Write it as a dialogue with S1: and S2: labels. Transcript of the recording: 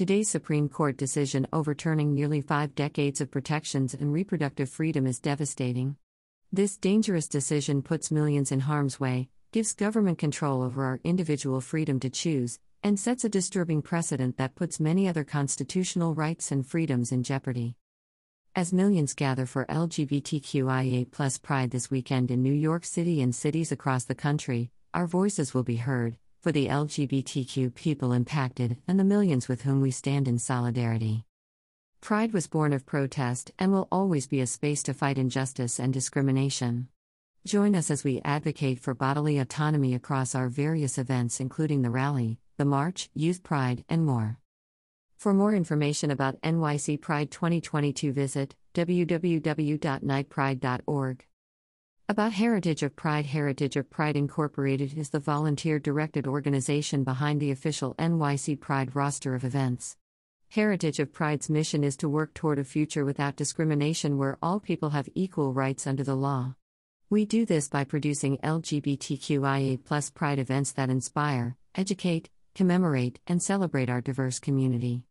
S1: Today's Supreme Court decision overturning nearly five decades of protections and reproductive freedom is devastating. This dangerous decision puts millions in harm's way, gives government control over our individual freedom to choose, and sets a disturbing precedent that puts many other constitutional rights and freedoms in jeopardy. As millions gather for LGBTQIA Pride this weekend in New York City and cities across the country, our voices will be heard, for the LGBTQ people impacted and the millions with whom we stand in solidarity. Pride was born of protest and will always be a space to fight injustice and discrimination. Join us as we advocate for bodily autonomy across our various events, including the rally, the march, Youth Pride, and more. For more information about NYC Pride 2022, visit www.nycpride.org. About Heritage of Pride Heritage of Pride Incorporated is the volunteer directed organization behind the official NYC Pride roster of events. Heritage of Pride's mission is to work toward a future without discrimination where all people have equal rights under the law. We do this by producing LGBTQIA Pride events that inspire, educate, commemorate, and celebrate our diverse community.